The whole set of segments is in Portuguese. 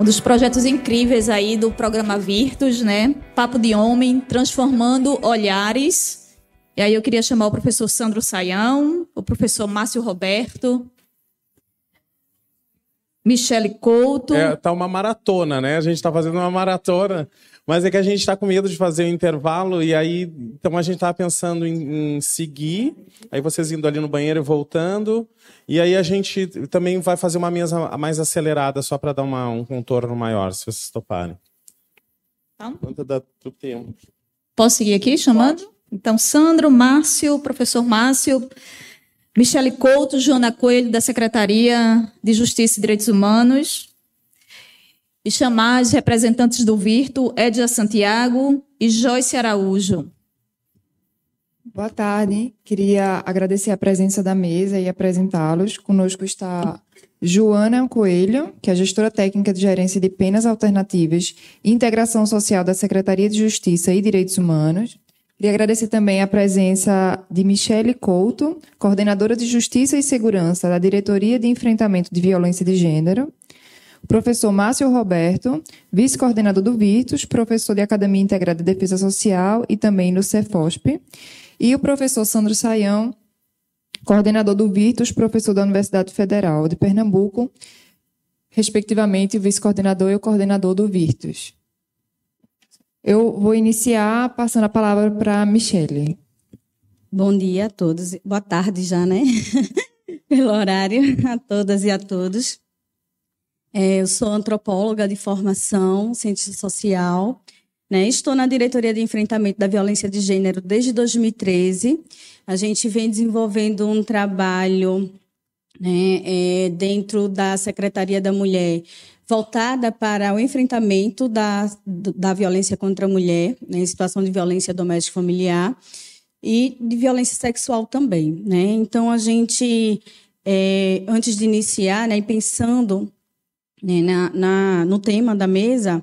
um dos projetos incríveis aí do programa Virtus, né? Papo de Homem, transformando olhares. E aí eu queria chamar o professor Sandro Saião, o professor Márcio Roberto, Michele Couto. É, tá uma maratona, né? A gente tá fazendo uma maratona, mas é que a gente está com medo de fazer o intervalo e aí, então a gente tava pensando em, em, seguir, aí vocês indo ali no banheiro e voltando, e aí a gente também vai fazer uma mesa mais acelerada só para dar uma, um contorno maior, se vocês toparem. Tá. Quanto dá do tempo? Posso seguir aqui chamando? Pode. Então, Sandro, Márcio, professor Márcio, Michele Couto, Joana Coelho, da Secretaria de Justiça e Direitos Humanos, e chamar os representantes do Virto, Edja Santiago e Joyce Araújo. Boa tarde. Queria agradecer a presença da mesa e apresentá-los. Conosco está Joana Coelho, que é gestora técnica de gerência de penas alternativas e integração social da Secretaria de Justiça e Direitos Humanos. Queria agradecer também a presença de Michele Couto, coordenadora de Justiça e Segurança da Diretoria de Enfrentamento de Violência de Gênero, o professor Márcio Roberto, vice-coordenador do Virtus, professor de Academia Integrada de Defesa Social e também no Cefosp, e o professor Sandro Saião, coordenador do Virtus, professor da Universidade Federal de Pernambuco, respectivamente o vice-coordenador e o coordenador do Virtus. Eu vou iniciar passando a palavra para Michele. Bom dia a todos. Boa tarde já, né? Pelo horário, a todas e a todos. É, eu sou antropóloga de formação, cientista social. Né? Estou na diretoria de enfrentamento da violência de gênero desde 2013. A gente vem desenvolvendo um trabalho né, é, dentro da Secretaria da Mulher voltada para o enfrentamento da, da violência contra a mulher, né, em situação de violência doméstica familiar e de violência sexual também. Né? Então, a gente, é, antes de iniciar, né, pensando né, na, na, no tema da mesa,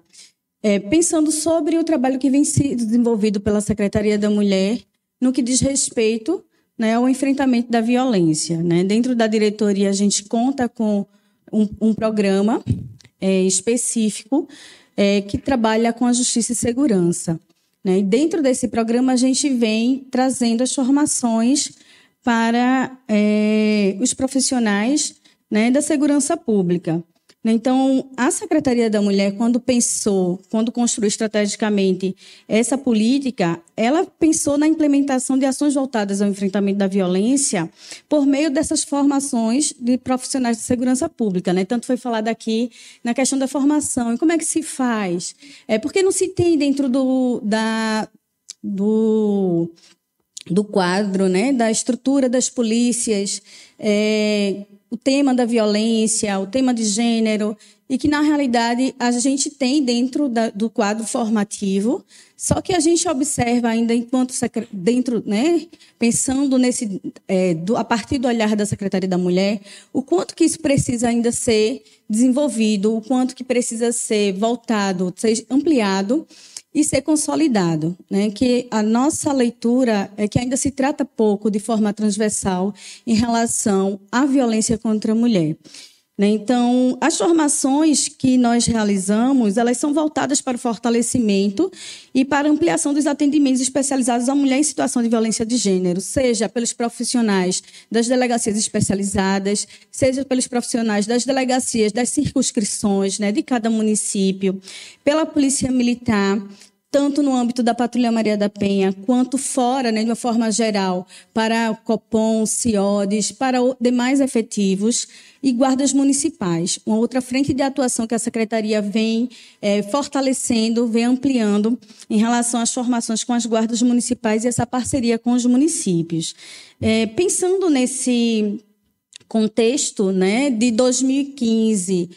é, pensando sobre o trabalho que vem sendo desenvolvido pela Secretaria da Mulher no que diz respeito né, ao enfrentamento da violência. Né? Dentro da diretoria, a gente conta com um, um programa é, específico é, que trabalha com a justiça e segurança. Né? E dentro desse programa, a gente vem trazendo as formações para é, os profissionais né, da segurança pública. Então, a Secretaria da Mulher, quando pensou, quando construiu estrategicamente essa política, ela pensou na implementação de ações voltadas ao enfrentamento da violência por meio dessas formações de profissionais de segurança pública. Né? Tanto foi falado aqui na questão da formação. E como é que se faz? É porque não se tem dentro do, da, do, do quadro, né, da estrutura das polícias, é, o tema da violência, o tema de gênero, e que, na realidade, a gente tem dentro da, do quadro formativo, só que a gente observa ainda, enquanto dentro, né, pensando nesse, é, do, a partir do olhar da Secretaria da Mulher, o quanto que isso precisa ainda ser desenvolvido, o quanto que precisa ser voltado, ser ampliado e ser consolidado, né? Que a nossa leitura é que ainda se trata pouco de forma transversal em relação à violência contra a mulher. Né? Então, as formações que nós realizamos, elas são voltadas para o fortalecimento e para ampliação dos atendimentos especializados à mulher em situação de violência de gênero, seja pelos profissionais das delegacias especializadas, seja pelos profissionais das delegacias, das circunscrições né, de cada município, pela Polícia Militar, tanto no âmbito da Patrulha Maria da Penha, quanto fora, né, de uma forma geral, para Copom, CIODES, para demais efetivos e guardas municipais. Uma outra frente de atuação que a Secretaria vem é, fortalecendo, vem ampliando em relação às formações com as guardas municipais e essa parceria com os municípios. É, pensando nesse contexto né, de 2015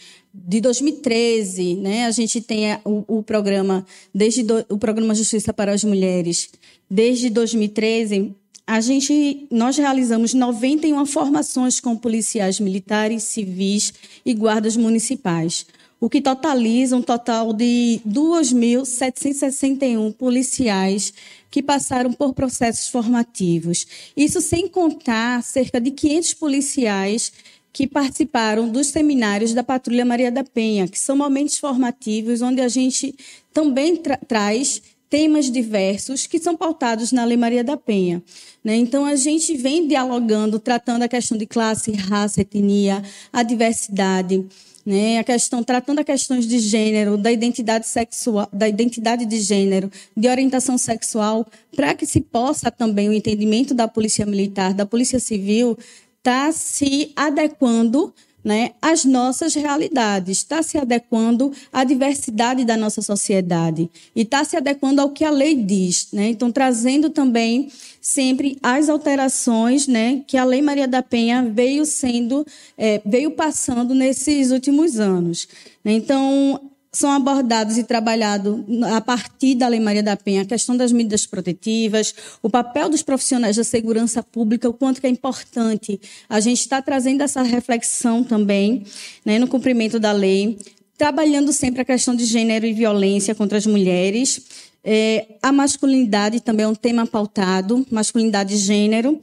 de 2013, né, a gente tem o, o programa desde do, o programa Justiça para as Mulheres. Desde 2013, a gente nós realizamos 91 formações com policiais militares, civis e guardas municipais, o que totaliza um total de 2.761 policiais que passaram por processos formativos. Isso sem contar cerca de 500 policiais que participaram dos seminários da Patrulha Maria da Penha, que são momentos formativos onde a gente também tra traz temas diversos que são pautados na Lei Maria da Penha. Né? Então, a gente vem dialogando, tratando a questão de classe, raça, etnia, a diversidade, né? A questão tratando as questões de gênero, da identidade sexual, da identidade de gênero, de orientação sexual, para que se possa também o entendimento da polícia militar, da polícia civil, tá se adequando né, às nossas realidades, está se adequando à diversidade da nossa sociedade e está se adequando ao que a lei diz. Né? Então, trazendo também sempre as alterações né, que a Lei Maria da Penha veio sendo, é, veio passando nesses últimos anos. Então, são abordados e trabalhados a partir da Lei Maria da Penha a questão das medidas protetivas, o papel dos profissionais da segurança pública, o quanto é importante a gente está trazendo essa reflexão também né, no cumprimento da lei, trabalhando sempre a questão de gênero e violência contra as mulheres. É, a masculinidade também é um tema pautado, masculinidade e gênero,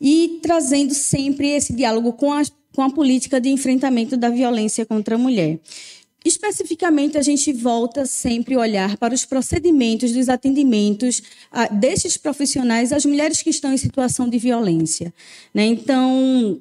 e trazendo sempre esse diálogo com a, com a política de enfrentamento da violência contra a mulher. Especificamente, a gente volta sempre a olhar para os procedimentos dos atendimentos a, desses profissionais às mulheres que estão em situação de violência. Né? Então,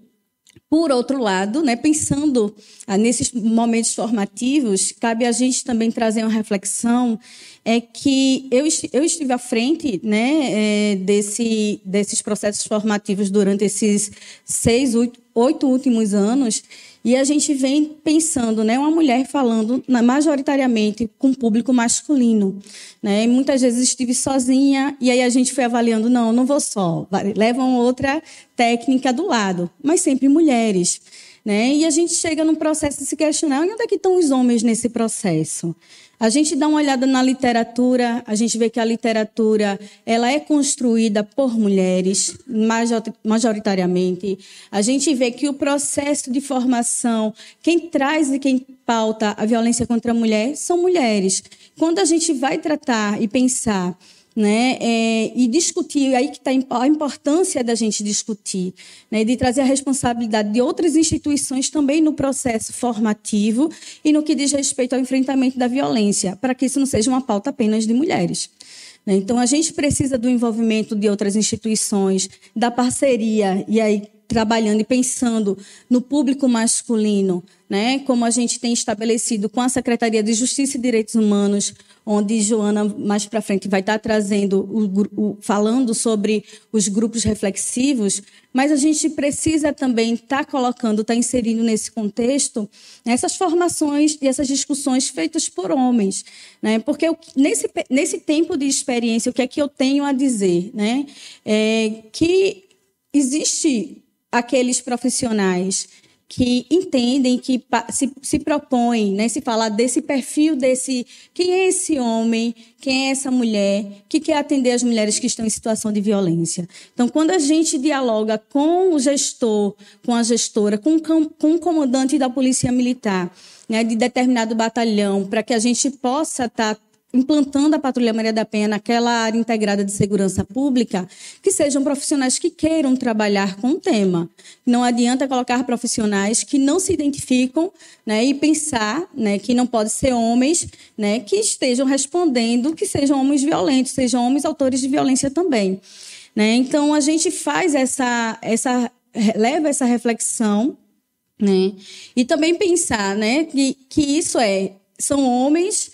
por outro lado, né, pensando ah, nesses momentos formativos, cabe a gente também trazer uma reflexão é que eu, eu estive à frente né, é, desse, desses processos formativos durante esses seis, oito, oito últimos anos e a gente vem pensando, né, uma mulher falando majoritariamente com público masculino, né? E muitas vezes estive sozinha e aí a gente foi avaliando, não, não vou só, levam outra técnica do lado, mas sempre mulheres. Né? E a gente chega num processo de se questionar onde é que estão os homens nesse processo. A gente dá uma olhada na literatura, a gente vê que a literatura ela é construída por mulheres, majoritariamente. A gente vê que o processo de formação, quem traz e quem pauta a violência contra a mulher são mulheres. Quando a gente vai tratar e pensar né? É, e discutir, aí que está a importância da gente discutir, né? de trazer a responsabilidade de outras instituições também no processo formativo e no que diz respeito ao enfrentamento da violência, para que isso não seja uma pauta apenas de mulheres. Né? Então, a gente precisa do envolvimento de outras instituições, da parceria, e aí trabalhando e pensando no público masculino, né? como a gente tem estabelecido com a Secretaria de Justiça e Direitos Humanos, onde Joana mais para frente vai estar trazendo o, o, falando sobre os grupos reflexivos, mas a gente precisa também estar colocando, estar inserindo nesse contexto essas formações e essas discussões feitas por homens, né? Porque eu, nesse nesse tempo de experiência, o que é que eu tenho a dizer, né? É que existe aqueles profissionais que entendem, que se, se propõem, né, se falar desse perfil desse, quem é esse homem, quem é essa mulher, que quer atender as mulheres que estão em situação de violência. Então, quando a gente dialoga com o gestor, com a gestora, com, com o comandante da polícia militar, né, de determinado batalhão, para que a gente possa estar tá implantando a Patrulha Maria da Penha naquela área integrada de segurança pública, que sejam profissionais que queiram trabalhar com o tema. Não adianta colocar profissionais que não se identificam né, e pensar né, que não pode ser homens né, que estejam respondendo que sejam homens violentos, sejam homens autores de violência também. Né? Então, a gente faz essa, essa leva essa reflexão né? e também pensar né, que, que isso é, são homens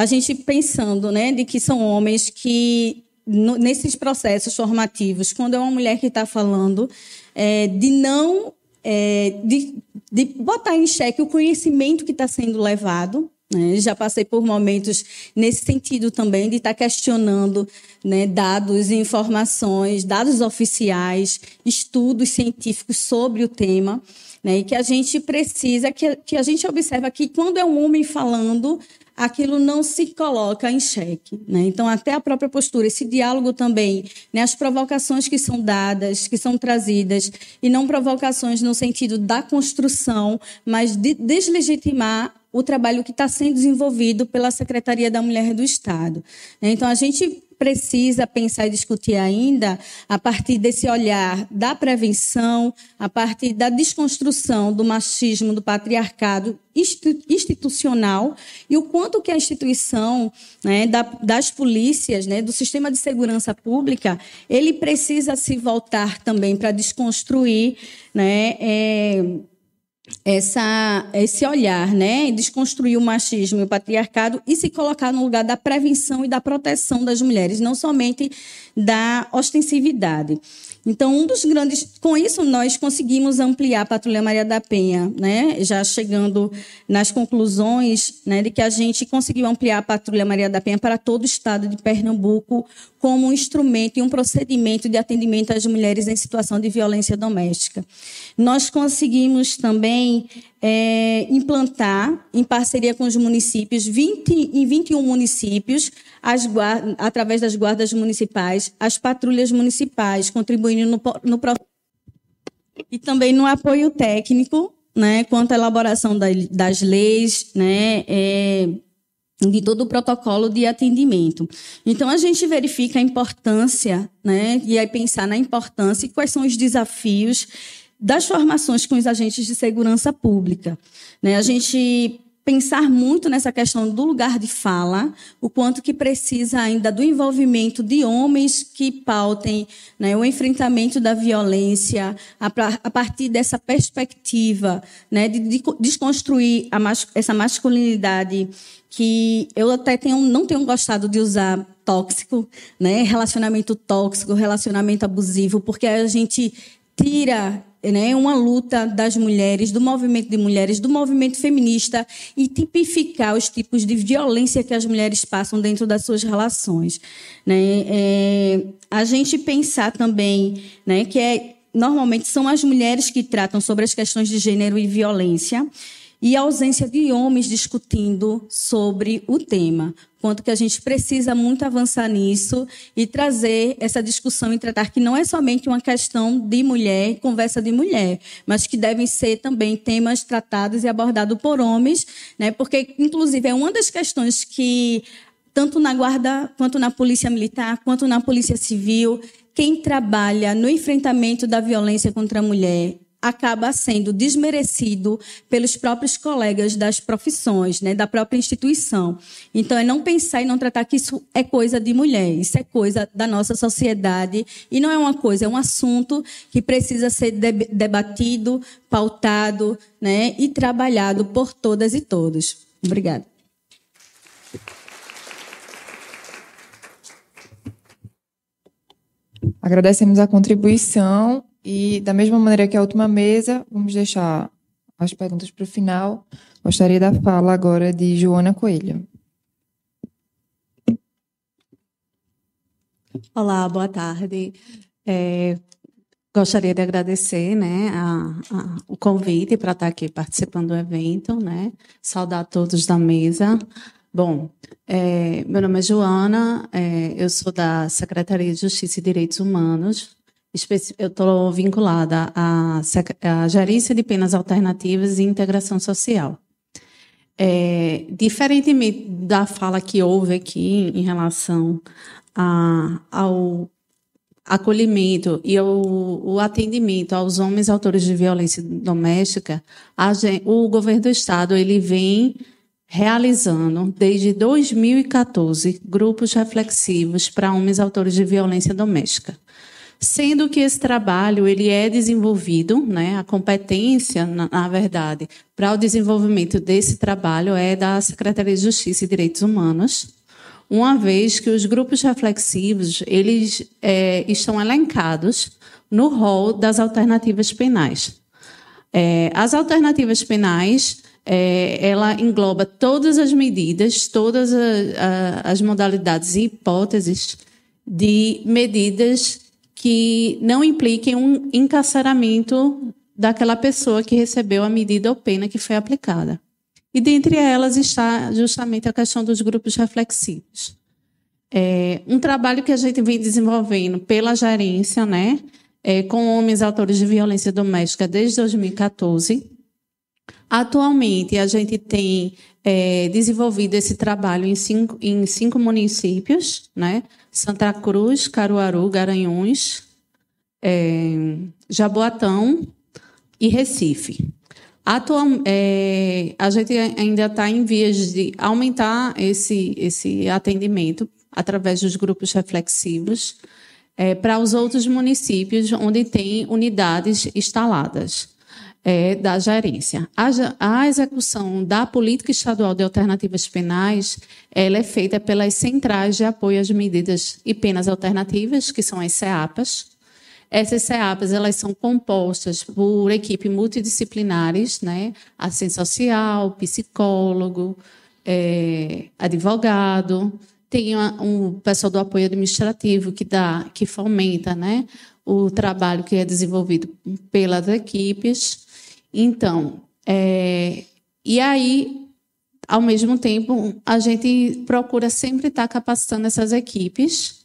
a gente pensando, né, de que são homens que no, nesses processos formativos, quando é uma mulher que está falando, é, de não é, de, de botar em xeque o conhecimento que está sendo levado. Né? Já passei por momentos nesse sentido também, de estar tá questionando né, dados e informações, dados oficiais, estudos científicos sobre o tema. Né, e que a gente precisa, que, que a gente observa que quando é um homem falando, aquilo não se coloca em xeque. Né? Então, até a própria postura, esse diálogo também, né? as provocações que são dadas, que são trazidas, e não provocações no sentido da construção, mas de deslegitimar o trabalho que está sendo desenvolvido pela Secretaria da Mulher do Estado. Então, a gente precisa pensar e discutir ainda a partir desse olhar da prevenção, a partir da desconstrução do machismo, do patriarcado institucional e o quanto que a instituição né, da, das polícias, né, do sistema de segurança pública, ele precisa se voltar também para desconstruir né, é, essa, esse olhar, né, desconstruir o machismo e o patriarcado e se colocar no lugar da prevenção e da proteção das mulheres, não somente da ostensividade. Então, um dos grandes. Com isso, nós conseguimos ampliar a Patrulha Maria da Penha, né? já chegando nas conclusões né, de que a gente conseguiu ampliar a Patrulha Maria da Penha para todo o estado de Pernambuco como um instrumento e um procedimento de atendimento às mulheres em situação de violência doméstica. Nós conseguimos também é, implantar, em parceria com os municípios, 20, em 21 municípios, as, através das guardas municipais, as patrulhas municipais, contribuindo no, no e também no apoio técnico, né, quanto à elaboração da, das leis, né, é, de todo o protocolo de atendimento. Então, a gente verifica a importância, né, e aí pensar na importância e quais são os desafios das formações com os agentes de segurança pública. Né? A gente pensar muito nessa questão do lugar de fala, o quanto que precisa ainda do envolvimento de homens que pautem né, o enfrentamento da violência a, a partir dessa perspectiva né, de, de desconstruir mas, essa masculinidade que eu até tenho, não tenho gostado de usar tóxico, né, relacionamento tóxico, relacionamento abusivo, porque a gente tira né, uma luta das mulheres, do movimento de mulheres, do movimento feminista e tipificar os tipos de violência que as mulheres passam dentro das suas relações. Né? É, a gente pensar também né, que é, normalmente são as mulheres que tratam sobre as questões de gênero e violência e a ausência de homens discutindo sobre o tema. Quanto que a gente precisa muito avançar nisso e trazer essa discussão e tratar que não é somente uma questão de mulher, conversa de mulher, mas que devem ser também temas tratados e abordados por homens, né? Porque inclusive é uma das questões que tanto na guarda quanto na polícia militar, quanto na polícia civil, quem trabalha no enfrentamento da violência contra a mulher acaba sendo desmerecido pelos próprios colegas das profissões, né, da própria instituição. Então, é não pensar e não tratar que isso é coisa de mulher, isso é coisa da nossa sociedade e não é uma coisa, é um assunto que precisa ser debatido, pautado, né, e trabalhado por todas e todos. Obrigada. Agradecemos a contribuição e da mesma maneira que a última mesa, vamos deixar as perguntas para o final. Gostaria da fala agora de Joana Coelho. Olá, boa tarde. É, gostaria de agradecer né, a, a, o convite para estar aqui participando do evento, né? Saudar todos da mesa. Bom, é, meu nome é Joana, é, eu sou da Secretaria de Justiça e Direitos Humanos eu estou vinculada à, à, gerência de penas alternativas e integração social. É, diferentemente da fala que houve aqui em relação a, ao acolhimento e o, atendimento aos homens autores de violência doméstica, gente, o governo do estado ele vem realizando desde 2014 grupos reflexivos para homens autores de violência doméstica sendo que esse trabalho ele é desenvolvido, né, a competência, na, na verdade, para o desenvolvimento desse trabalho é da Secretaria de Justiça e Direitos Humanos, uma vez que os grupos reflexivos eles é, estão elencados no rol das alternativas penais. É, as alternativas penais é, ela engloba todas as medidas, todas a, a, as modalidades e hipóteses de medidas que não impliquem um encarceramento daquela pessoa que recebeu a medida ou pena que foi aplicada. E dentre elas está justamente a questão dos grupos reflexivos. É um trabalho que a gente vem desenvolvendo pela gerência, né, é, com homens autores de violência doméstica desde 2014. Atualmente, a gente tem é, desenvolvido esse trabalho em cinco, em cinco municípios, né? Santa Cruz, Caruaru, Garanhuns, é, Jaboatão e Recife. Atual, é, a gente ainda está em vias de aumentar esse, esse atendimento através dos grupos reflexivos é, para os outros municípios onde tem unidades instaladas é, da gerência. A, a, execução da política estadual de alternativas penais ela é feita pelas centrais de apoio às medidas e penas alternativas, que são as CEAPAS, essas CEAPAs elas são compostas por equipe multidisciplinares, né? assistente social, psicólogo, é, advogado, tem um pessoal do apoio administrativo que dá, que fomenta, né, o trabalho que é desenvolvido pelas equipes. Então, é, e aí, ao mesmo tempo, a gente procura sempre estar capacitando essas equipes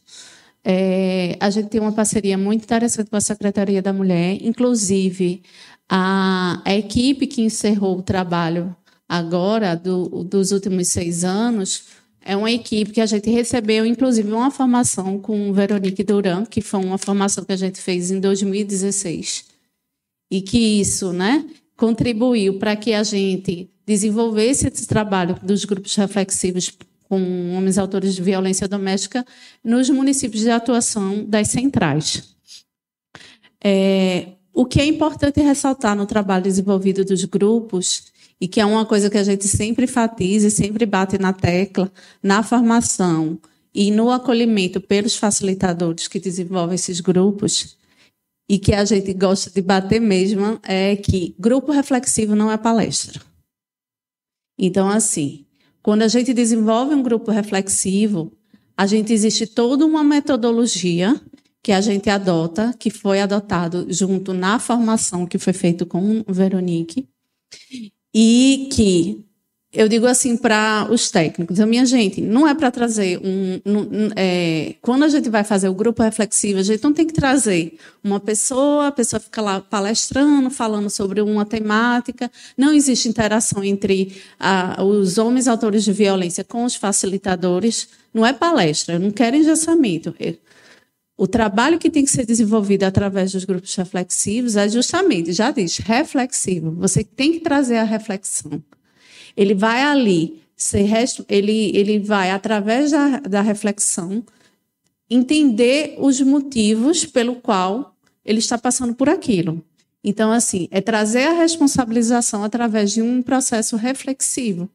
é, a gente tem uma parceria muito interessante com a Secretaria da Mulher, inclusive a, a equipe que encerrou o trabalho agora, do, dos últimos seis anos, é uma equipe que a gente recebeu, inclusive, uma formação com Veronique Duran, que foi uma formação que a gente fez em 2016. E que isso né, contribuiu para que a gente desenvolvesse esse trabalho dos grupos reflexivos com homens autores de violência doméstica nos municípios de atuação das centrais. É, o que é importante ressaltar no trabalho desenvolvido dos grupos, e que é uma coisa que a gente sempre enfatiza e sempre bate na tecla, na formação e no acolhimento pelos facilitadores que desenvolvem esses grupos, e que a gente gosta de bater mesmo, é que grupo reflexivo não é palestra. Então, assim, quando a gente desenvolve um grupo reflexivo, a gente existe toda uma metodologia que a gente adota, que foi adotado junto na formação que foi feito com Veronique, e que eu digo assim para os técnicos, a minha gente, não é para trazer um, um é, quando a gente vai fazer o grupo reflexivo, a gente não tem que trazer uma pessoa, a pessoa fica lá palestrando, falando sobre uma temática, não existe interação entre os homens autores de violência com os facilitadores, não é palestra, não quero engessamento. O trabalho que tem que ser desenvolvido através dos grupos reflexivos é justamente, já diz, reflexivo. Você tem que trazer a reflexão. Ele vai ali, ele, ele vai, através da, da reflexão, entender os motivos pelo qual ele está passando por aquilo. Então, assim, é trazer a responsabilização através de um processo reflexivo,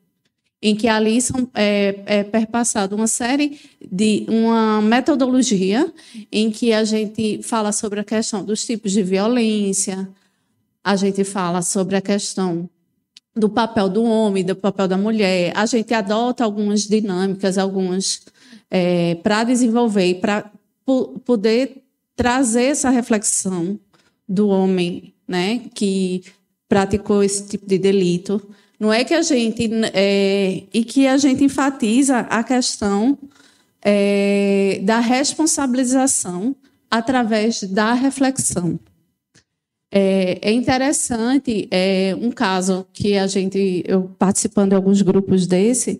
em que ali são, é, é perpassado uma série de uma metodologia em que a gente fala sobre a questão dos tipos de violência, a gente fala sobre a questão do papel do homem, do papel da mulher. A gente adota algumas dinâmicas, algumas é, para desenvolver para poder trazer essa reflexão do homem, né, que praticou esse tipo de delito. Não é que a gente é, e que a gente enfatiza a questão é, da responsabilização através da reflexão. É, é interessante, é, um caso que a gente, eu participando de alguns grupos desse,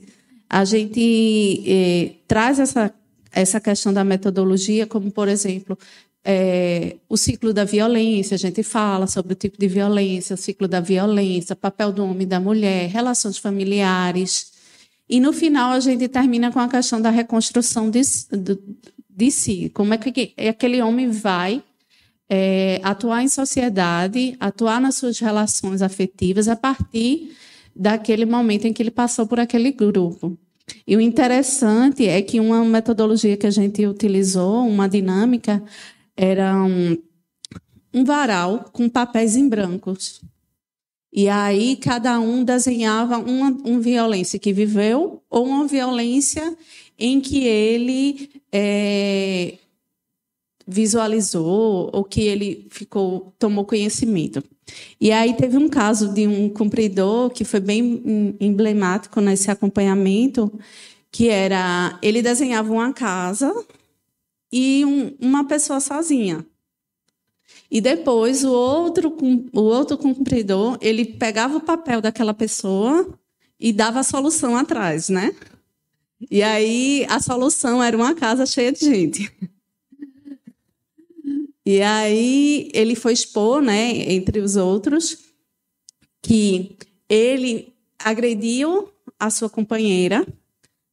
a gente é, traz essa, essa questão da metodologia, como, por exemplo, é, o ciclo da violência, a gente fala sobre o tipo de violência, o ciclo da violência, papel do homem e da mulher, relações familiares. E no final a gente termina com a questão da reconstrução de, de, de si. Como é que aquele homem vai é, atuar em sociedade, atuar nas suas relações afetivas a partir daquele momento em que ele passou por aquele grupo. E o interessante é que uma metodologia que a gente utilizou, uma dinâmica, era um, um varal com papéis em brancos. E aí cada um desenhava uma, uma violência que viveu ou uma violência em que ele é, visualizou ou que ele ficou tomou conhecimento. E aí teve um caso de um cumpridor que foi bem emblemático nesse acompanhamento, que era ele desenhava uma casa e um, uma pessoa sozinha. E depois o outro o outro cumpridor, ele pegava o papel daquela pessoa e dava a solução atrás, né? E aí a solução era uma casa cheia de gente. E aí ele foi expor, né, entre os outros, que ele agrediu a sua companheira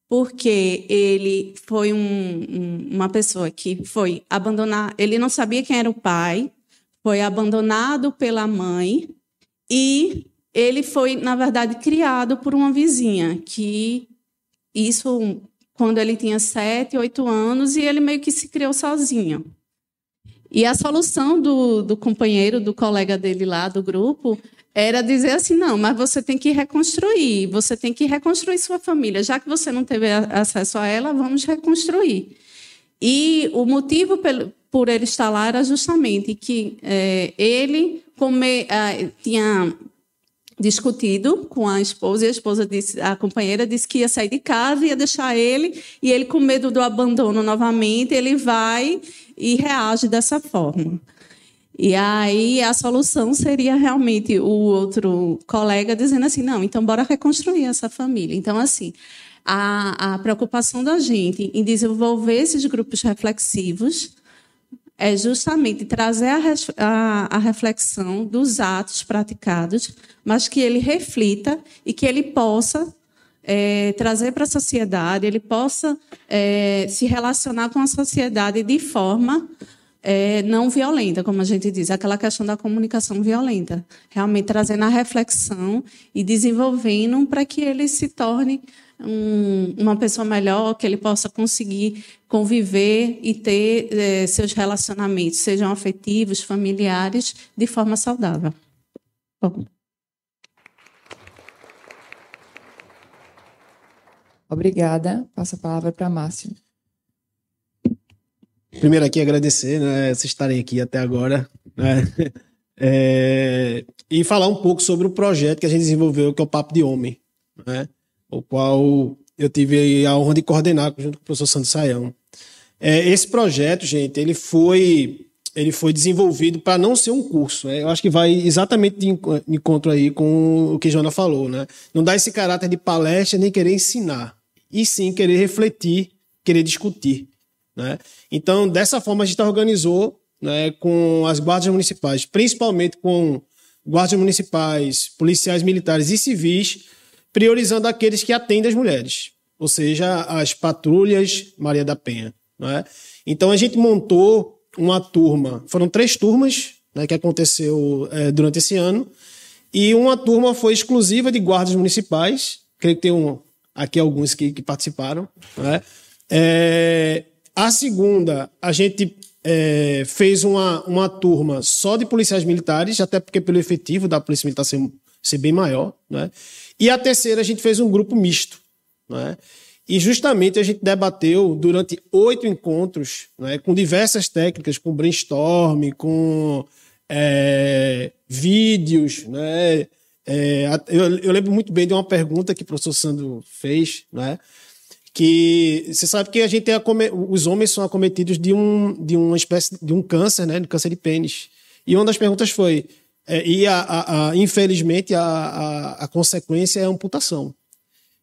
porque ele foi um, um, uma pessoa que foi abandonar, ele não sabia quem era o pai, foi abandonado pela mãe e ele foi, na verdade, criado por uma vizinha que isso quando ele tinha sete, oito anos e ele meio que se criou sozinho. E a solução do, do companheiro, do colega dele lá do grupo, era dizer assim: não, mas você tem que reconstruir, você tem que reconstruir sua família. Já que você não teve acesso a ela, vamos reconstruir. E o motivo por ele estar lá era justamente que é, ele come, é, tinha discutido com a esposa e a esposa disse, a companheira disse que ia sair de casa, ia deixar ele e ele com medo do abandono novamente ele vai e reage dessa forma. E aí a solução seria realmente o outro colega dizendo assim, não, então bora reconstruir essa família. Então assim, a, a preocupação da gente em desenvolver esses grupos reflexivos é justamente trazer a, a, a, reflexão dos atos praticados, mas que ele reflita e que ele possa é, trazer para a sociedade, ele possa é, se relacionar com a sociedade de forma é, não violenta, como a gente diz, aquela questão da comunicação violenta. Realmente trazendo a reflexão e desenvolvendo para que ele se torne um, uma pessoa melhor, que ele possa conseguir conviver e ter é, seus relacionamentos, sejam afetivos, familiares, de forma saudável. Bom. Obrigada. Passo a palavra para Márcio. Primeiro aqui agradecer, né, vocês estarem aqui até agora, né, é, e falar um pouco sobre o projeto que a gente desenvolveu, que é o Papo de Homem, né, o qual eu tive a honra de coordenar junto com o professor Santos Saião. É, esse projeto, gente, ele foi ele foi desenvolvido para não ser um curso. Né? Eu acho que vai exatamente de encontro aí com o que Jona falou, né? Não dá esse caráter de palestra nem querer ensinar, e sim querer refletir, querer discutir. Né? Então, dessa forma, a gente organizou né, com as guardas municipais, principalmente com guardas municipais, policiais militares e civis, priorizando aqueles que atendem as mulheres, ou seja, as patrulhas Maria da Penha. Né? Então a gente montou uma turma, foram três turmas né, que aconteceu é, durante esse ano, e uma turma foi exclusiva de guardas municipais, creio que tem um, aqui alguns que, que participaram. Né? É, a segunda, a gente é, fez uma, uma turma só de policiais militares, até porque pelo efetivo da Polícia Militar ser, ser bem maior. Né? E a terceira, a gente fez um grupo misto. Né? E justamente a gente debateu durante oito encontros, né, com diversas técnicas, com brainstorm, com é, vídeos. Né, é, eu, eu, lembro muito bem de uma pergunta que o professor Sandro fez, né, que você sabe que a gente é os homens são acometidos de um de uma espécie de um câncer, né, de câncer de pênis. E uma das perguntas foi é, e a, a, a, infelizmente a, consequência é a amputação.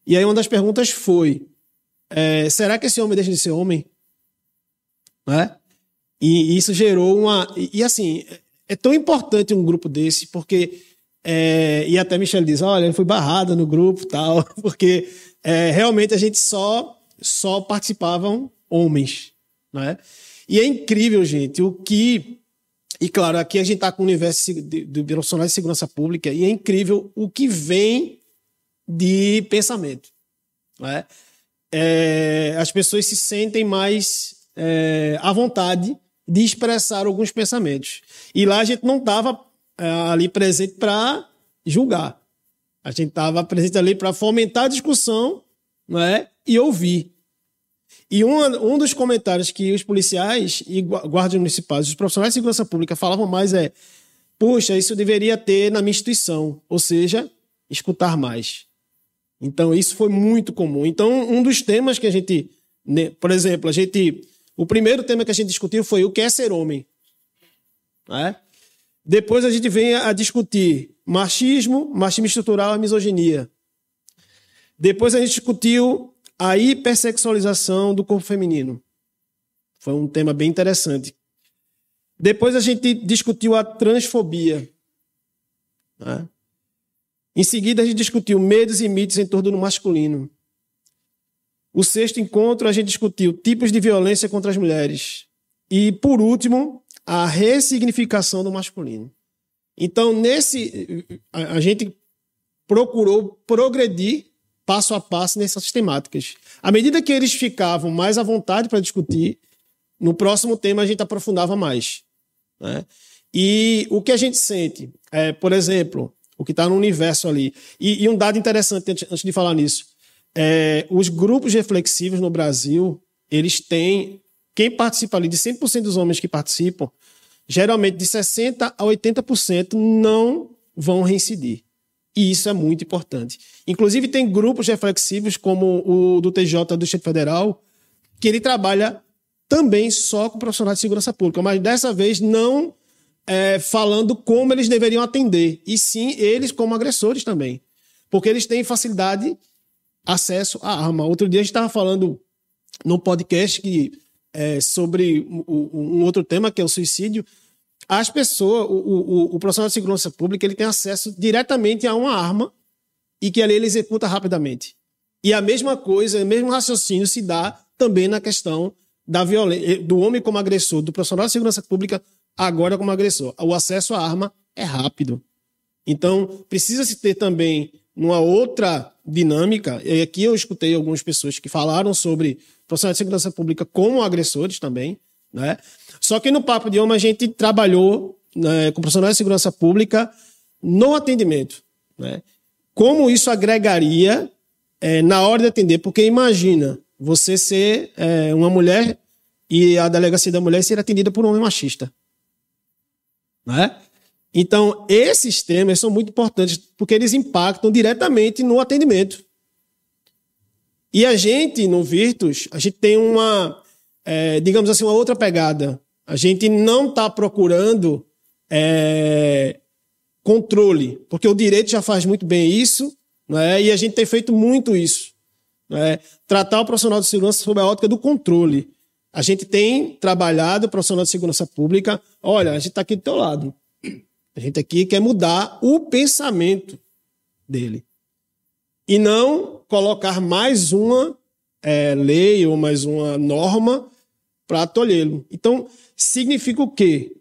E aí uma das perguntas foi: é, será que esse homem deixa de ser homem? Né? E isso gerou uma. E, e assim, é tão importante um grupo desse, porque. É, e até Michelle diz: olha, ele foi barrado no grupo tal, porque é, realmente a gente só, só participavam homens. Né? E é incrível, gente, o que e claro, aqui a gente está com o universo de, profissionais de segurança pública e é incrível o que vem de pensamento. É? É, as pessoas se sentem mais é, à vontade de expressar alguns pensamentos. E lá a gente não estava ali presente para julgar. A gente estava presente ali para fomentar a discussão não é? e ouvir. E um, um dos comentários que os policiais e guardas municipais, os profissionais de segurança pública falavam mais é: puxa, isso deveria ter na minha instituição, ou seja, escutar mais. Então, isso foi muito comum. Então, um dos temas que a gente, né, por exemplo, a gente, o primeiro tema que a gente discutiu foi o que é ser homem. Né? Depois a gente vem a discutir machismo, machismo estrutural e misoginia. Depois a gente discutiu a hipersexualização do corpo feminino. Foi um tema bem interessante. Depois a gente discutiu a transfobia. Né? Em seguida, a gente discutiu medos e mitos em torno do masculino. O sexto encontro, a gente discutiu tipos de violência contra as mulheres. E, por último, a ressignificação do masculino. Então, nesse, a, a gente procurou progredir passo a passo nessas temáticas. À medida que eles ficavam mais à vontade para discutir, no próximo tema a gente aprofundava mais. Né? E o que a gente sente, é, por exemplo, o que está no universo ali. E, e, um dado interessante antes, antes de falar nisso, é, os grupos reflexivos no Brasil, eles têm quem participa ali, de 100% dos homens que participam, geralmente de 60% a 80% não vão reincidir. E isso é muito importante. Inclusive, tem grupos reflexivos, como o do TJ do Distrito Federal, que ele trabalha também só com profissionais de segurança pública, mas dessa vez não é, falando como eles deveriam atender, e sim eles como agressores também. Porque eles têm facilidade, acesso à arma. Outro dia a gente estava falando no podcast que é, sobre um outro tema, que é o suicídio, as pessoas, o, o, o, profissional de segurança pública, ele tem acesso diretamente a uma arma e que ali ele executa rapidamente. E a mesma coisa, o mesmo raciocínio se dá também na questão da violência, do homem como agressor, do profissional de segurança pública agora como agressor. O acesso à arma é rápido. Então, precisa-se ter também numa outra dinâmica, e aqui eu escutei algumas pessoas que falaram sobre profissionais de segurança pública como agressores também, né? Só que no Papo de Homem a gente trabalhou né, com profissionais de segurança pública no atendimento, né? Como isso agregaria é, na hora de atender, porque imagina você ser é, uma mulher e a delegacia da mulher ser atendida por um homem machista, né? Então, esses temas são muito importantes porque eles impactam diretamente no atendimento. E a gente, no Virtus, a gente tem uma, é, digamos assim, uma outra pegada. A gente não está procurando é, controle, porque o direito já faz muito bem isso, é? e a gente tem feito muito isso. É? Tratar o profissional de segurança sob a ótica do controle. A gente tem trabalhado o profissional de segurança pública. Olha, a gente está aqui do teu lado. A gente aqui quer mudar o pensamento dele. E não colocar mais uma é, lei ou mais uma norma para tolhê-lo. Então, significa o quê?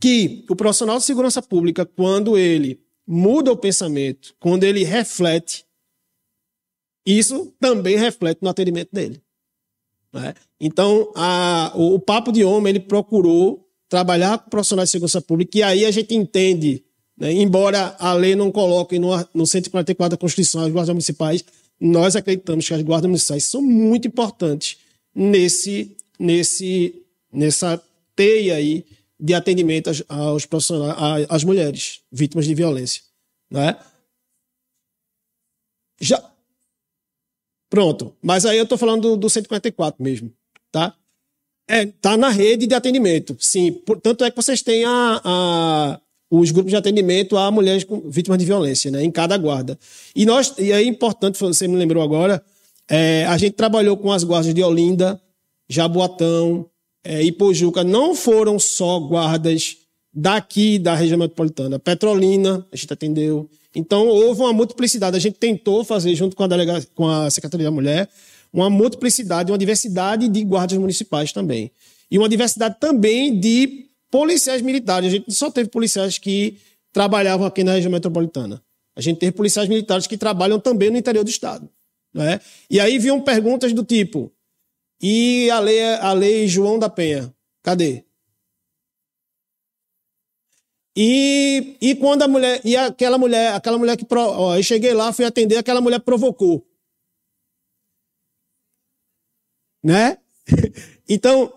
Que o profissional de segurança pública, quando ele muda o pensamento, quando ele reflete, isso também reflete no atendimento dele. Né? Então, a, o, o Papo de Homem, ele procurou trabalhar com profissionais de segurança pública, e aí a gente entende, né, embora a lei não coloque no, no 144 da Constituição as guardas municipais, nós acreditamos que as guardas municipais são muito importantes nesse, nesse, nessa teia aí de atendimento aos, aos profissionais, às mulheres vítimas de violência. Né? Já. Pronto. Mas aí eu estou falando do, do 144 mesmo. Tá? É, tá na rede de atendimento, sim. Por, tanto é que vocês têm a, a, os grupos de atendimento a mulheres com, vítimas de violência, né, em cada guarda. E nós, e é importante, você me lembrou agora, é, a gente trabalhou com as guardas de Olinda, Jaboatão, é, Ipojuca. Não foram só guardas daqui da região metropolitana. Petrolina, a gente atendeu. Então, houve uma multiplicidade. A gente tentou fazer, junto com a, delega, com a Secretaria da Mulher, uma multiplicidade, uma diversidade de guardas municipais também. E uma diversidade também de policiais militares. A gente só teve policiais que trabalhavam aqui na região metropolitana. A gente teve policiais militares que trabalham também no interior do Estado. Né? E aí vinham perguntas do tipo: e a lei, a lei João da Penha? Cadê? E, e quando a mulher, e aquela mulher, aquela mulher que, ó, eu cheguei lá, fui atender, aquela mulher provocou. né? Então,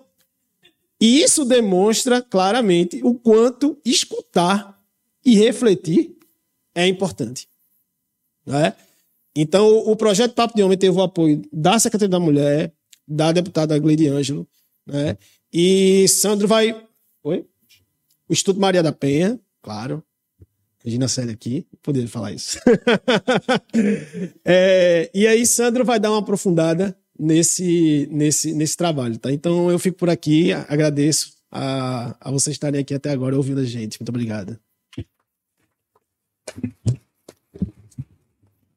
isso demonstra claramente o quanto escutar e refletir é importante. Né? Então, o projeto Papo de Homem teve o apoio da Secretaria da Mulher, da deputada Gleide Ângelo, né? e Sandro vai. Oi? O Instituto Maria da Penha, claro. Regina Célia aqui, poderia falar isso. é, e aí, Sandro vai dar uma aprofundada nesse, nesse, nesse trabalho, tá? Então, eu fico por aqui, agradeço a, a vocês estarem aqui até agora ouvindo a gente. Muito obrigado.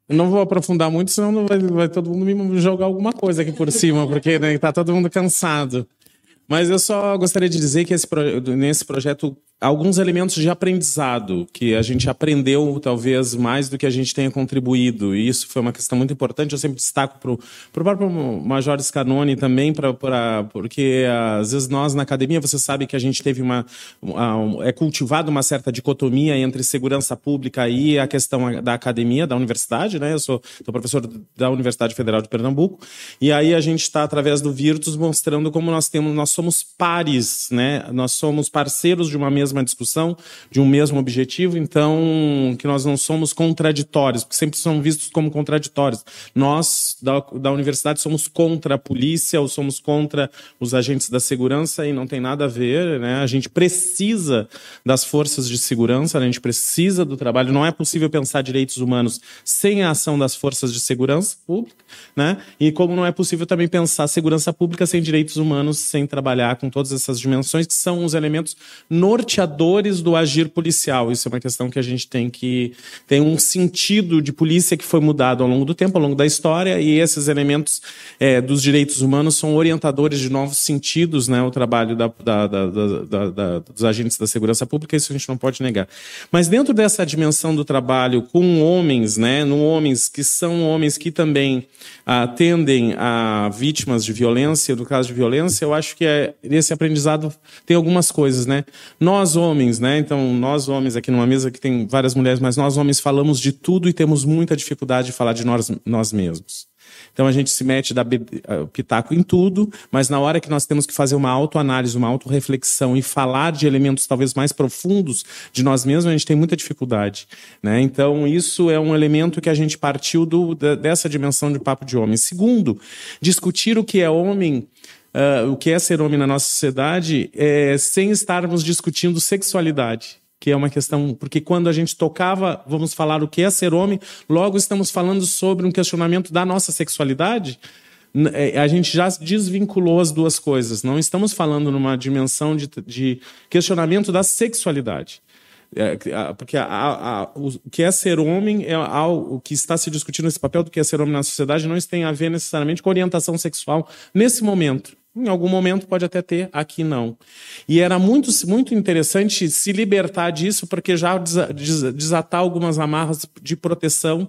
Eu não vou aprofundar muito, senão vai, vai todo mundo me jogar alguma coisa aqui por cima, porque né, tá todo mundo cansado. Mas eu só gostaria de dizer que esse, nesse projeto alguns elementos de aprendizado que a gente aprendeu talvez mais do que a gente tenha contribuído. E isso foi uma questão muito importante. Eu sempre destaco para o próprio Major Scanoni também pra, pra, porque às vezes nós na academia você sabe que a gente teve uma, é cultivado uma certa dicotomia entre segurança pública e a questão da academia da universidade né? Eu sou, sou professor da Universidade Federal de Pernambuco. E aí a gente está através do Virtus mostrando como nós temos nós somos pares né? Nós somos parceiros de uma mesma mesma discussão, de um mesmo objetivo, então que nós não somos contraditórios, porque sempre são vistos como contraditórios. Nós, da, da universidade, somos contra a polícia ou somos contra os agentes da segurança e não tem nada a ver, né? A gente precisa das forças de segurança, a gente precisa do trabalho, não é possível pensar direitos humanos sem a ação das forças de segurança pública, né? E como não é possível também pensar segurança pública sem direitos humanos, sem trabalhar com todas essas dimensões que são os elementos norteadores norteadores do agir policial. Isso é uma questão que a gente tem que tem um sentido de polícia que foi mudado ao longo do tempo, ao longo da história, e esses elementos é, dos direitos humanos são orientadores de novos sentidos, né? O trabalho da, da, da, dos agentes da segurança pública, isso a gente não pode negar. Mas dentro dessa dimensão do trabalho com homens, né? No homens que são homens que também atendem a vítimas de violência, no caso de violência, eu acho que é, esse aprendizado tem algumas coisas, né? Nós homens, né? Então, nós homens aqui numa mesa que tem várias mulheres, mas nós homens falamos de tudo e temos muita dificuldade de falar de nós, nós mesmos. Então a gente se mete da pitaco em tudo, mas na hora que nós temos que fazer uma autoanálise, uma autorreflexão e falar de elementos talvez mais profundos de nós mesmos, a gente tem muita dificuldade. Né? Então isso é um elemento que a gente partiu do, dessa dimensão de papo de homem. Segundo, discutir o que é homem Uh, o que é ser homem na nossa sociedade é, sem estarmos discutindo sexualidade que é uma questão, porque quando a gente tocava, vamos falar o que é ser homem, logo estamos falando sobre um questionamento da nossa sexualidade. É, a gente já desvinculou as duas coisas. Não estamos falando numa dimensão de, de questionamento da sexualidade. É, porque a, a, o que é ser homem é que está se discutindo esse papel do que é ser homem na sociedade não tem a ver necessariamente com orientação sexual nesse momento. Em algum momento pode até ter, aqui não. E era muito, muito interessante se libertar disso, porque já desatar algumas amarras de proteção,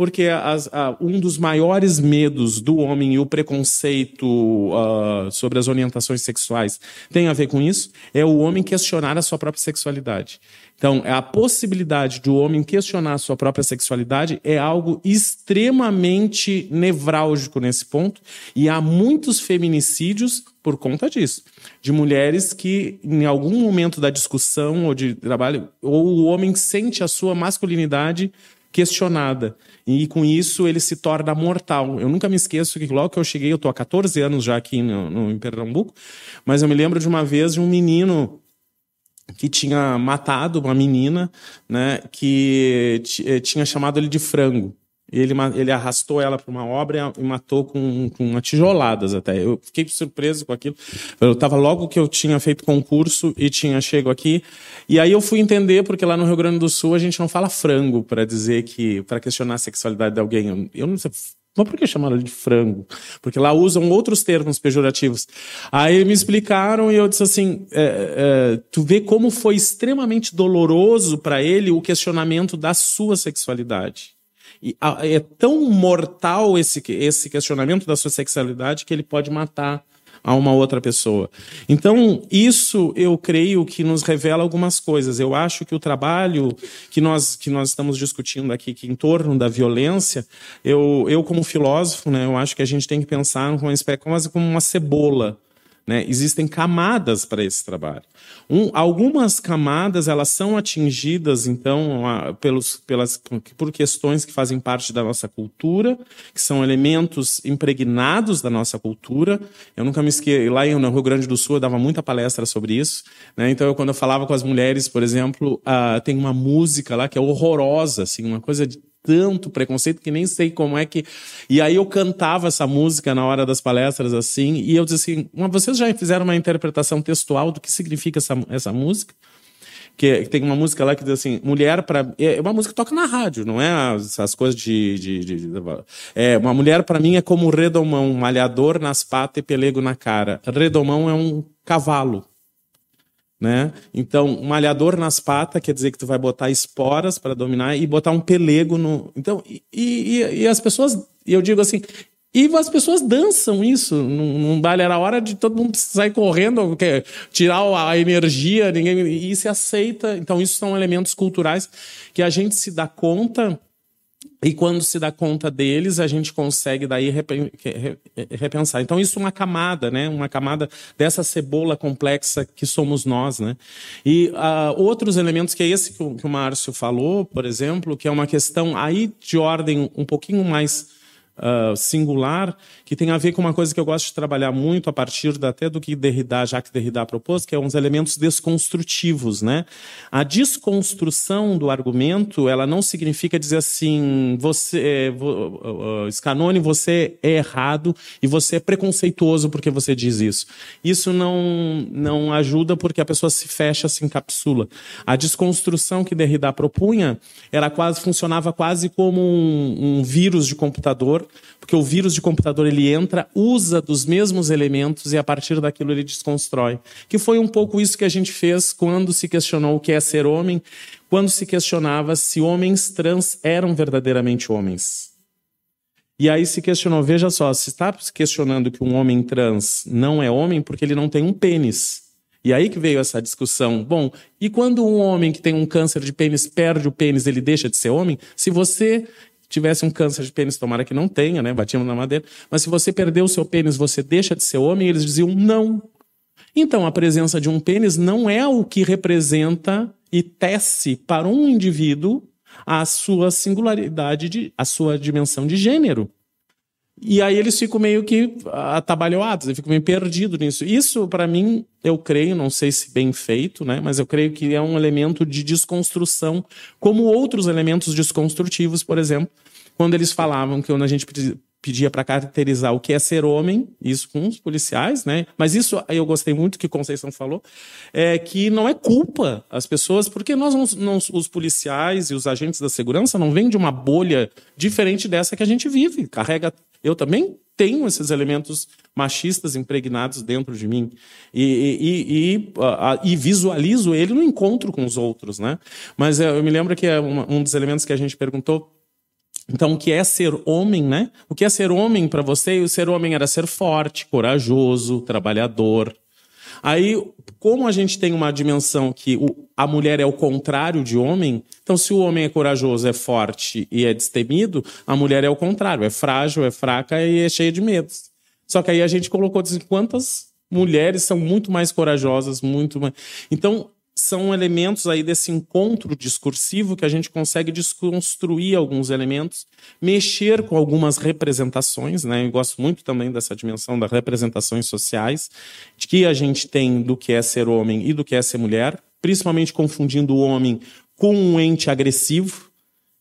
porque as, a, um dos maiores medos do homem e o preconceito uh, sobre as orientações sexuais tem a ver com isso, é o homem questionar a sua própria sexualidade. Então, a possibilidade do homem questionar a sua própria sexualidade é algo extremamente nevrálgico nesse ponto, e há muitos feminicídios por conta disso. De mulheres que, em algum momento da discussão ou de trabalho, ou o homem sente a sua masculinidade questionada. E com isso ele se torna mortal. Eu nunca me esqueço que logo que eu cheguei, eu estou há 14 anos já aqui no, no, em Pernambuco, mas eu me lembro de uma vez de um menino que tinha matado uma menina, né, que eh, tinha chamado ele de frango. Ele, ele arrastou ela para uma obra e matou com, com tijoladas até. Eu fiquei surpreso com aquilo. Eu estava logo que eu tinha feito concurso e tinha chego aqui. E aí eu fui entender, porque lá no Rio Grande do Sul a gente não fala frango para dizer que. para questionar a sexualidade de alguém. Eu não sei mas por que chamaram de frango? Porque lá usam outros termos pejorativos. Aí me explicaram e eu disse assim: é, é, tu vê como foi extremamente doloroso para ele o questionamento da sua sexualidade. E é tão mortal esse, esse questionamento da sua sexualidade que ele pode matar a uma outra pessoa. Então, isso eu creio que nos revela algumas coisas. Eu acho que o trabalho que nós, que nós estamos discutindo aqui, que em torno da violência, eu, eu como filósofo, né, eu acho que a gente tem que pensar quase como uma cebola Né? Existem camadas para esse trabalho. Um, algumas camadas elas são atingidas então a, pelos, pelas, por questões que fazem parte da nossa cultura, que são elementos impregnados da nossa cultura. Eu nunca me esqueci, lá no Rio Grande do Sul eu dava muita palestra sobre isso. Né? Então eu, quando eu falava com as mulheres, por exemplo, uh, tem uma música lá que é horrorosa, assim, uma coisa de tanto preconceito que nem sei como é que. E aí eu cantava essa música na hora das palestras assim, e eu disse assim: vocês já fizeram uma interpretação textual do que significa essa, essa música? Que, tem uma música lá que diz assim: mulher para. É uma música que toca na rádio, não é as, as coisas de, de, de, de. É, uma mulher para mim é como redomão, malhador nas patas e pelego na cara. Redomão é um cavalo. Né? Então, malhador nas patas quer dizer que tu vai botar esporas para dominar e botar um pelego no. Então, e, e, e as pessoas, eu digo assim, e as pessoas dançam isso. Num baile era hora de todo mundo sair correndo, tirar a energia, ninguém e se aceita. Então, isso são elementos culturais que a gente se dá conta e quando se dá conta deles, a gente consegue daí repensar. Então, isso é uma camada, né? Uma camada dessa cebola complexa que somos nós, né? E uh, outros elementos, que é esse que o, que o Márcio falou, por exemplo, que é uma questão aí de ordem um pouquinho mais uh, singular, que tem a ver com uma coisa que eu gosto de trabalhar muito a partir da, até do que Derrida, Jacques Derrida propôs, que é uns elementos desconstrutivos, né? A desconstrução do argumento, ela não significa dizer assim, você, uh, Scanone, você é errado e você é preconceituoso porque você diz isso. Isso não, não ajuda porque a pessoa se fecha, se encapsula. A desconstrução que Derrida propunha era quase, funcionava quase como um, um vírus de computador porque o vírus de computador ele entra, usa dos mesmos elementos e a partir daquilo ele desconstrói. Que foi um pouco isso que a gente fez quando se questionou o que é ser homem, quando se questionava se homens trans eram verdadeiramente homens. E aí se questionou, veja só, se está questionando que um homem trans não é homem porque ele não tem um pênis. E aí que veio essa discussão. Bom, e quando um homem que tem um câncer de pênis perde o pênis, ele deixa de ser homem? Se você tivesse um câncer de pênis, tomara que não tenha, né? Batíamos na madeira. Mas se você perdeu o seu pênis, você deixa de ser homem? Eles diziam não. Então, a presença de um pênis não é o que representa e tece para um indivíduo a sua singularidade, de, a sua dimensão de gênero. E aí eles ficam meio que atabalhoados, eles ficam meio perdidos nisso. Isso, para mim, eu creio, não sei se bem feito, né? mas eu creio que é um elemento de desconstrução, como outros elementos desconstrutivos, por exemplo, quando eles falavam que a gente pedia para caracterizar o que é ser homem, isso com os policiais, né? Mas isso eu gostei muito que Conceição falou, é que não é culpa as pessoas, porque nós não, os policiais e os agentes da segurança não vêm de uma bolha diferente dessa que a gente vive. Carrega, eu também tenho esses elementos machistas impregnados dentro de mim e, e, e, e, visualizo ele no encontro com os outros, né? Mas eu me lembro que é um dos elementos que a gente perguntou então, o que é ser homem, né? O que é ser homem para você? O ser homem era ser forte, corajoso, trabalhador. Aí, como a gente tem uma dimensão que o, a mulher é o contrário de homem, então se o homem é corajoso, é forte e é destemido, a mulher é o contrário, é frágil, é fraca e é cheia de medos. Só que aí a gente colocou assim, quantas mulheres são muito mais corajosas, muito mais. Então, são elementos aí desse encontro discursivo que a gente consegue desconstruir alguns elementos, mexer com algumas representações, né? Eu gosto muito também dessa dimensão das representações sociais, de que a gente tem do que é ser homem e do que é ser mulher, principalmente confundindo o homem com um ente agressivo,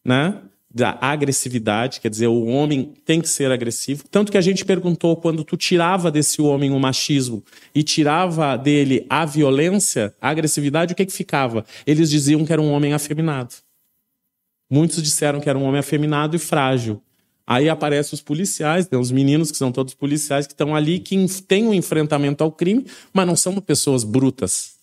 né? Da agressividade, quer dizer, o homem tem que ser agressivo. Tanto que a gente perguntou quando tu tirava desse homem o machismo e tirava dele a violência, a agressividade, o que que ficava? Eles diziam que era um homem afeminado. Muitos disseram que era um homem afeminado e frágil. Aí aparecem os policiais, né, os meninos que são todos policiais que estão ali, que têm um enfrentamento ao crime, mas não são pessoas brutas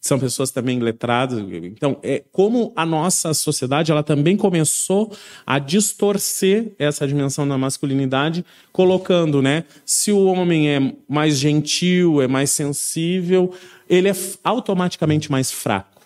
são pessoas também letradas. Então, é como a nossa sociedade ela também começou a distorcer essa dimensão da masculinidade, colocando, né, se o homem é mais gentil, é mais sensível, ele é automaticamente mais fraco.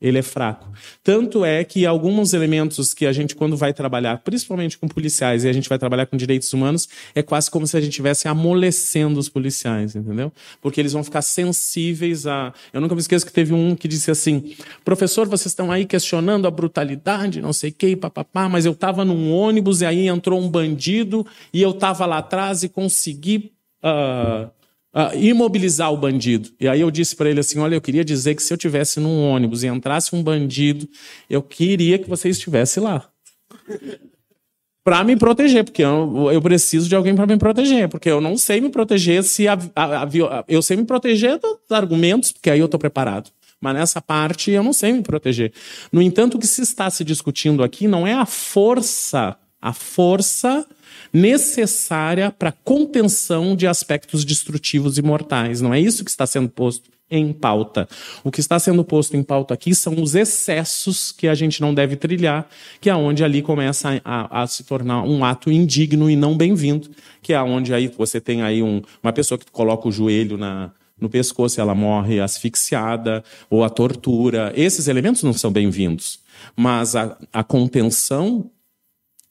Ele é fraco. Tanto é que alguns elementos que a gente, quando vai trabalhar, principalmente com policiais, e a gente vai trabalhar com direitos humanos, é quase como se a gente estivesse amolecendo os policiais, entendeu? Porque eles vão ficar sensíveis a. Eu nunca me esqueço que teve um que disse assim: professor, vocês estão aí questionando a brutalidade, não sei o que, papapá, mas eu estava num ônibus e aí entrou um bandido e eu estava lá atrás e consegui. Uh, uh, imobilizar o bandido. E aí eu disse para ele assim: olha, eu queria dizer que se eu tivesse num ônibus e entrasse um bandido, eu queria que você estivesse lá. para me proteger, porque eu, eu preciso de alguém para me proteger, porque eu não sei me proteger se a, a, a, eu sei me proteger dos argumentos, porque aí eu estou preparado. Mas nessa parte eu não sei me proteger. No entanto, o que se está se discutindo aqui não é a força, a força necessária para contenção de aspectos destrutivos e mortais. Não é isso que está sendo posto em pauta. O que está sendo posto em pauta aqui são os excessos que a gente não deve trilhar, que é onde ali começa a, a se tornar um ato indigno e não bem-vindo, que é onde aí você tem aí um, uma pessoa que coloca o joelho na, no pescoço ela morre asfixiada, ou a tortura. Esses elementos não são bem-vindos. Mas a, a contenção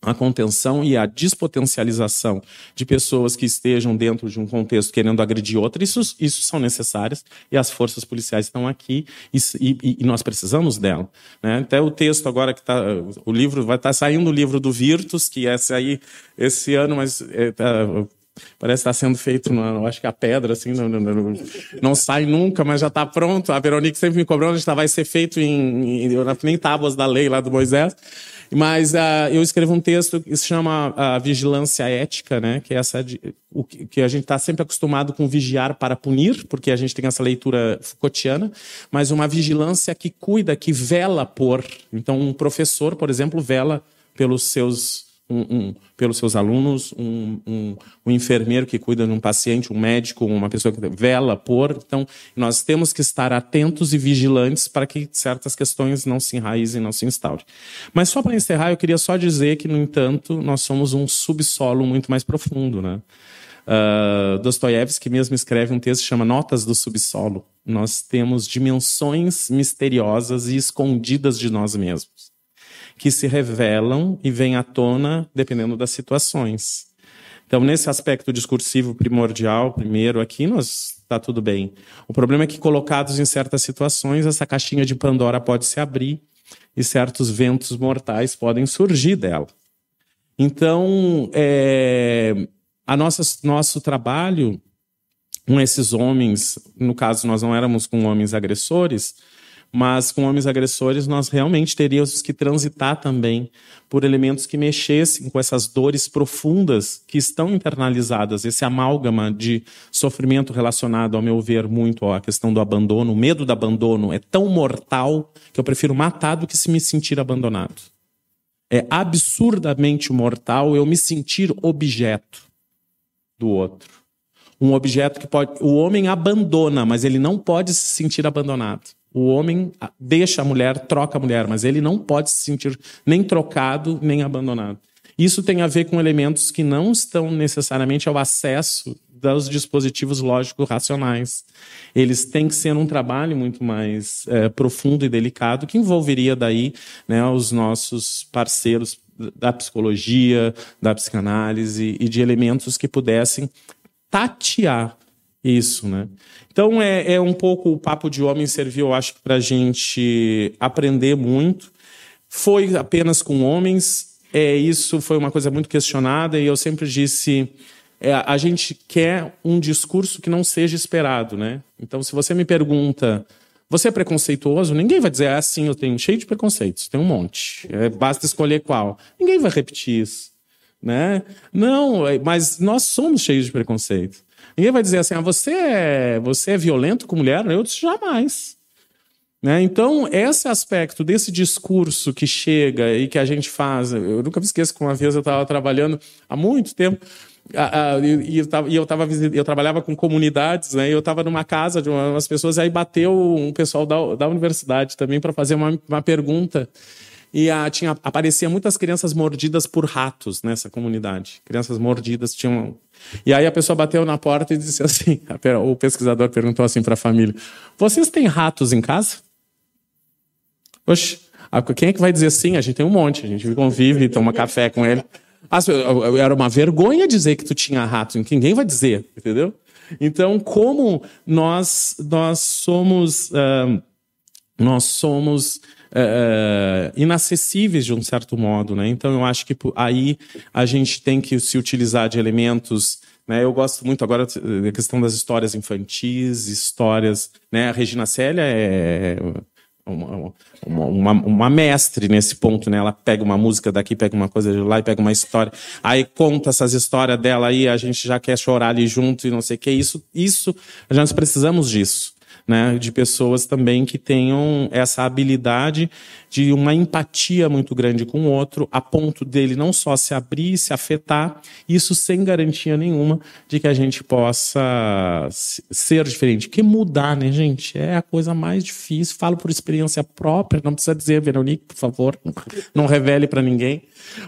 a contenção e a despotencialização de pessoas que estejam dentro de um contexto querendo agredir outra, isso, isso são necessárias e as forças policiais estão aqui e, e, e nós precisamos dela. Né? Até o texto agora que está, o livro vai estar tá saindo o livro do Virtus, que é sair esse ano, mas é, tá, Parece estar sendo feito, no, acho que a pedra, assim, não, não, não, não sai nunca, mas já está pronto. A Veronique sempre me cobrou, já vai ser feito em, em, nem tábuas da lei lá do Moisés. Mas uh, eu escrevo um texto que se chama a uh, Vigilância Ética, né? que é essa de, o que a gente está sempre acostumado com vigiar para punir, porque a gente tem essa leitura Foucaultiana, mas uma vigilância que cuida, que vela por. Então, um professor, por exemplo, vela pelos seus um, um, pelos seus alunos, um, um, um, enfermeiro que cuida de um paciente, um médico, uma pessoa que vela por. Então, nós temos que estar atentos e vigilantes para que certas questões não se enraizem, não se instaurem. Mas só para encerrar, eu queria só dizer que, no entanto, nós somos um subsolo muito mais profundo, né? Uh, Dostoiévski mesmo escreve um texto que chama Notas do Subsolo. Nós temos dimensões misteriosas e escondidas de nós mesmos que se revelam e vêm à tona dependendo das situações. Então, nesse aspecto discursivo primordial, primeiro aqui, nós está tudo bem. O problema é que, colocados em certas situações, essa caixinha de Pandora pode se abrir e certos ventos mortais podem surgir dela. Então, é, a nossa, nosso trabalho com esses homens, no caso, nós não éramos com homens agressores, mas com homens agressores nós realmente teríamos que transitar também por elementos que mexessem com essas dores profundas que estão internalizadas, esse amálgama de sofrimento relacionado, ao meu ver, muito à questão do abandono. O medo do abandono é tão mortal que eu prefiro matar do que se me sentir abandonado. É absurdamente mortal eu me sentir objeto do outro. Um objeto que pode. O homem abandona, mas ele não pode se sentir abandonado. O homem deixa a mulher, troca a mulher, mas ele não pode se sentir nem trocado, nem abandonado. Isso tem a ver com elementos que não estão necessariamente ao acesso dos dispositivos lógicos racionais. Eles têm que ser um trabalho muito mais é, profundo e delicado, que envolveria daí né, os nossos parceiros da psicologia, da psicanálise e de elementos que pudessem tatear isso, né? Então é, é um pouco o papo de homem serviu, eu acho, para a gente aprender muito. Foi apenas com homens, é isso foi uma coisa muito questionada e eu sempre disse é, a gente quer um discurso que não seja esperado, né? Então se você me pergunta você é preconceituoso? Ninguém vai dizer assim, eu tenho cheio de preconceitos, tem um monte. É, basta escolher qual. Ninguém vai repetir isso, né? Não, é, mas nós somos cheios de preconceito. Ninguém vai dizer assim, ah, você é, você é violento com mulher? Eu disse, jamais. Né? Então, esse aspecto desse discurso que chega e que a gente faz, eu nunca me esqueço que uma vez eu estava trabalhando há muito tempo, e eu, tava, eu, tava, eu trabalhava com comunidades, né? E eu estava numa casa de umas pessoas, aí bateu um pessoal da, da universidade também para fazer uma, uma pergunta. E a, tinha, aparecia muitas crianças mordidas por ratos nessa comunidade. Crianças mordidas tinham. E aí a pessoa bateu na porta e disse assim: o pesquisador perguntou assim para a família: Vocês têm ratos em casa? Oxe, quem é que vai dizer sim? A gente tem um monte, a gente convive, toma café com ele. Era uma vergonha dizer que tu tinha rato, ninguém vai dizer, entendeu? Então, como nós, nós somos. Uh, nós somos uh, inacessíveis de um certo modo, né? Então eu acho que aí a gente tem que se utilizar de elementos. Né? Eu gosto muito agora da questão das histórias infantis, histórias. Né? A Regina Célia é uma, uma, uma, mestre nesse ponto, né? Ela pega uma música daqui, pega uma coisa de lá e pega uma história. Aí conta essas histórias dela aí, a gente já quer chorar ali junto e não sei o que. Isso, isso, nós precisamos disso né, de pessoas também que tenham essa habilidade de uma empatia muito grande com o outro, a ponto dele não só se abrir, se afetar, isso sem garantia nenhuma de que a gente possa ser diferente. Que mudar, né, gente? É a coisa mais difícil. Falo por experiência própria, não precisa dizer, Veronique, por favor, não revele para ninguém.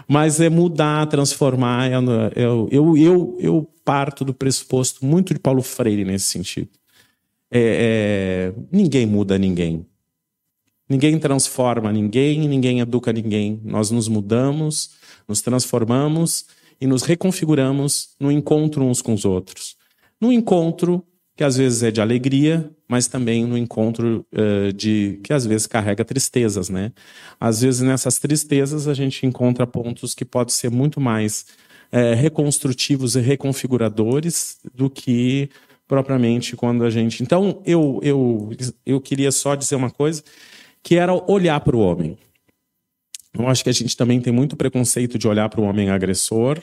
Mas é mudar, transformar. Eu, eu, eu, eu parto do pressuposto muito de Paulo Freire nesse sentido é, é, ninguém muda ninguém. Ninguém transforma ninguém, ninguém educa ninguém. Nós nos mudamos, nos transformamos e nos reconfiguramos no encontro uns com os outros. No encontro que às vezes é de alegria, mas também no encontro uh, de que às vezes carrega tristezas, né? Às vezes nessas tristezas a gente encontra pontos que podem ser muito mais uh, reconstrutivos e reconfiguradores do que propriamente quando a gente. Então, eu, eu, eu queria só dizer uma coisa, que era olhar para o homem. Eu acho que a gente também tem muito preconceito de olhar para o homem agressor.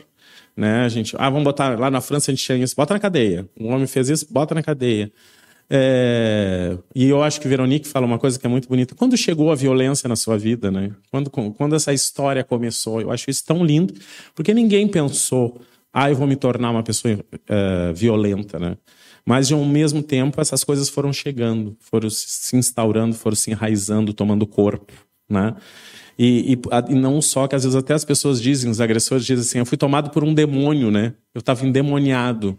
Né? A gente, ah, vamos botar lá na França a gente tinha isso, bota na cadeia. Um homem fez isso, bota na cadeia. É, e eu acho que Veronique fala uma coisa que é muito bonita. Quando chegou a violência na sua vida, né? Quando, quando essa história começou, eu acho isso tão lindo, porque ninguém pensou, ah, eu vou me tornar uma pessoa uh, violenta, né? Mas, ao mesmo tempo, essas coisas foram chegando, foram se instaurando, foram se enraizando, tomando corpo, né? E, e, e, não só que às vezes até as pessoas dizem, os agressores dizem assim, eu fui tomado por um demônio, né? Eu estava endemoniado.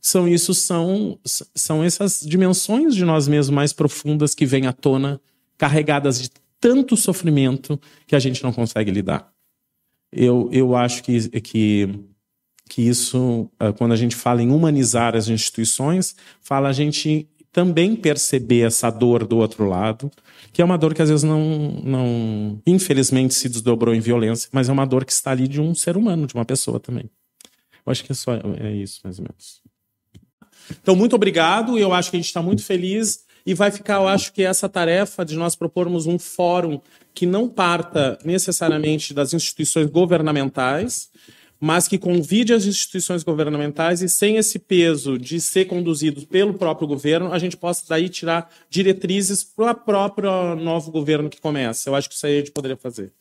São isso são são essas dimensões de nós mesmos mais profundas que vêm à tona, carregadas de tanto sofrimento que a gente não consegue lidar. Eu, eu acho que, que que isso, ah, quando a gente fala em humanizar as instituições, fala a gente também perceber essa dor do outro lado, que é uma dor que às vezes não, não infelizmente se desdobrou em violência, mas é uma dor que está ali de um ser humano, de uma pessoa também. Eu acho que é só é isso, mais ou menos. Então, muito obrigado. Eu acho que a gente está muito feliz e vai ficar, eu acho que essa tarefa de nós propormos um fórum que não parta necessariamente das instituições governamentais, mas que convide as instituições governamentais e sem esse peso de ser conduzido pelo próprio governo, a gente possa daí tirar diretrizes para o próprio novo governo que começa. Eu acho que isso aí a gente poderia fazer.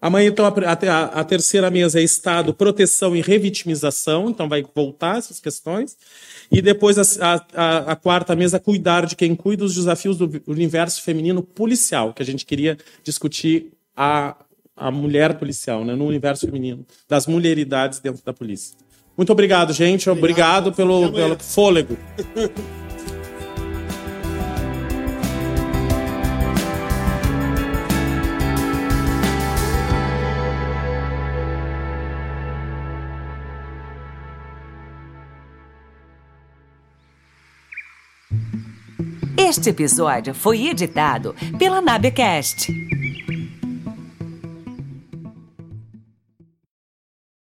Amanhã, então, a, a, a, terceira mesa é Estado, proteção e revitimização, então vai voltar essas questões. E depois a, a, quarta mesa, cuidar de quem cuida dos desafios do universo feminino policial, que a gente queria discutir a a mulher policial, né, no universo feminino, das mulheridades dentro da polícia. Muito obrigado, gente. Obrigado, obrigado pelo, pelo fôlego. Este episódio foi editado pela Nabecast.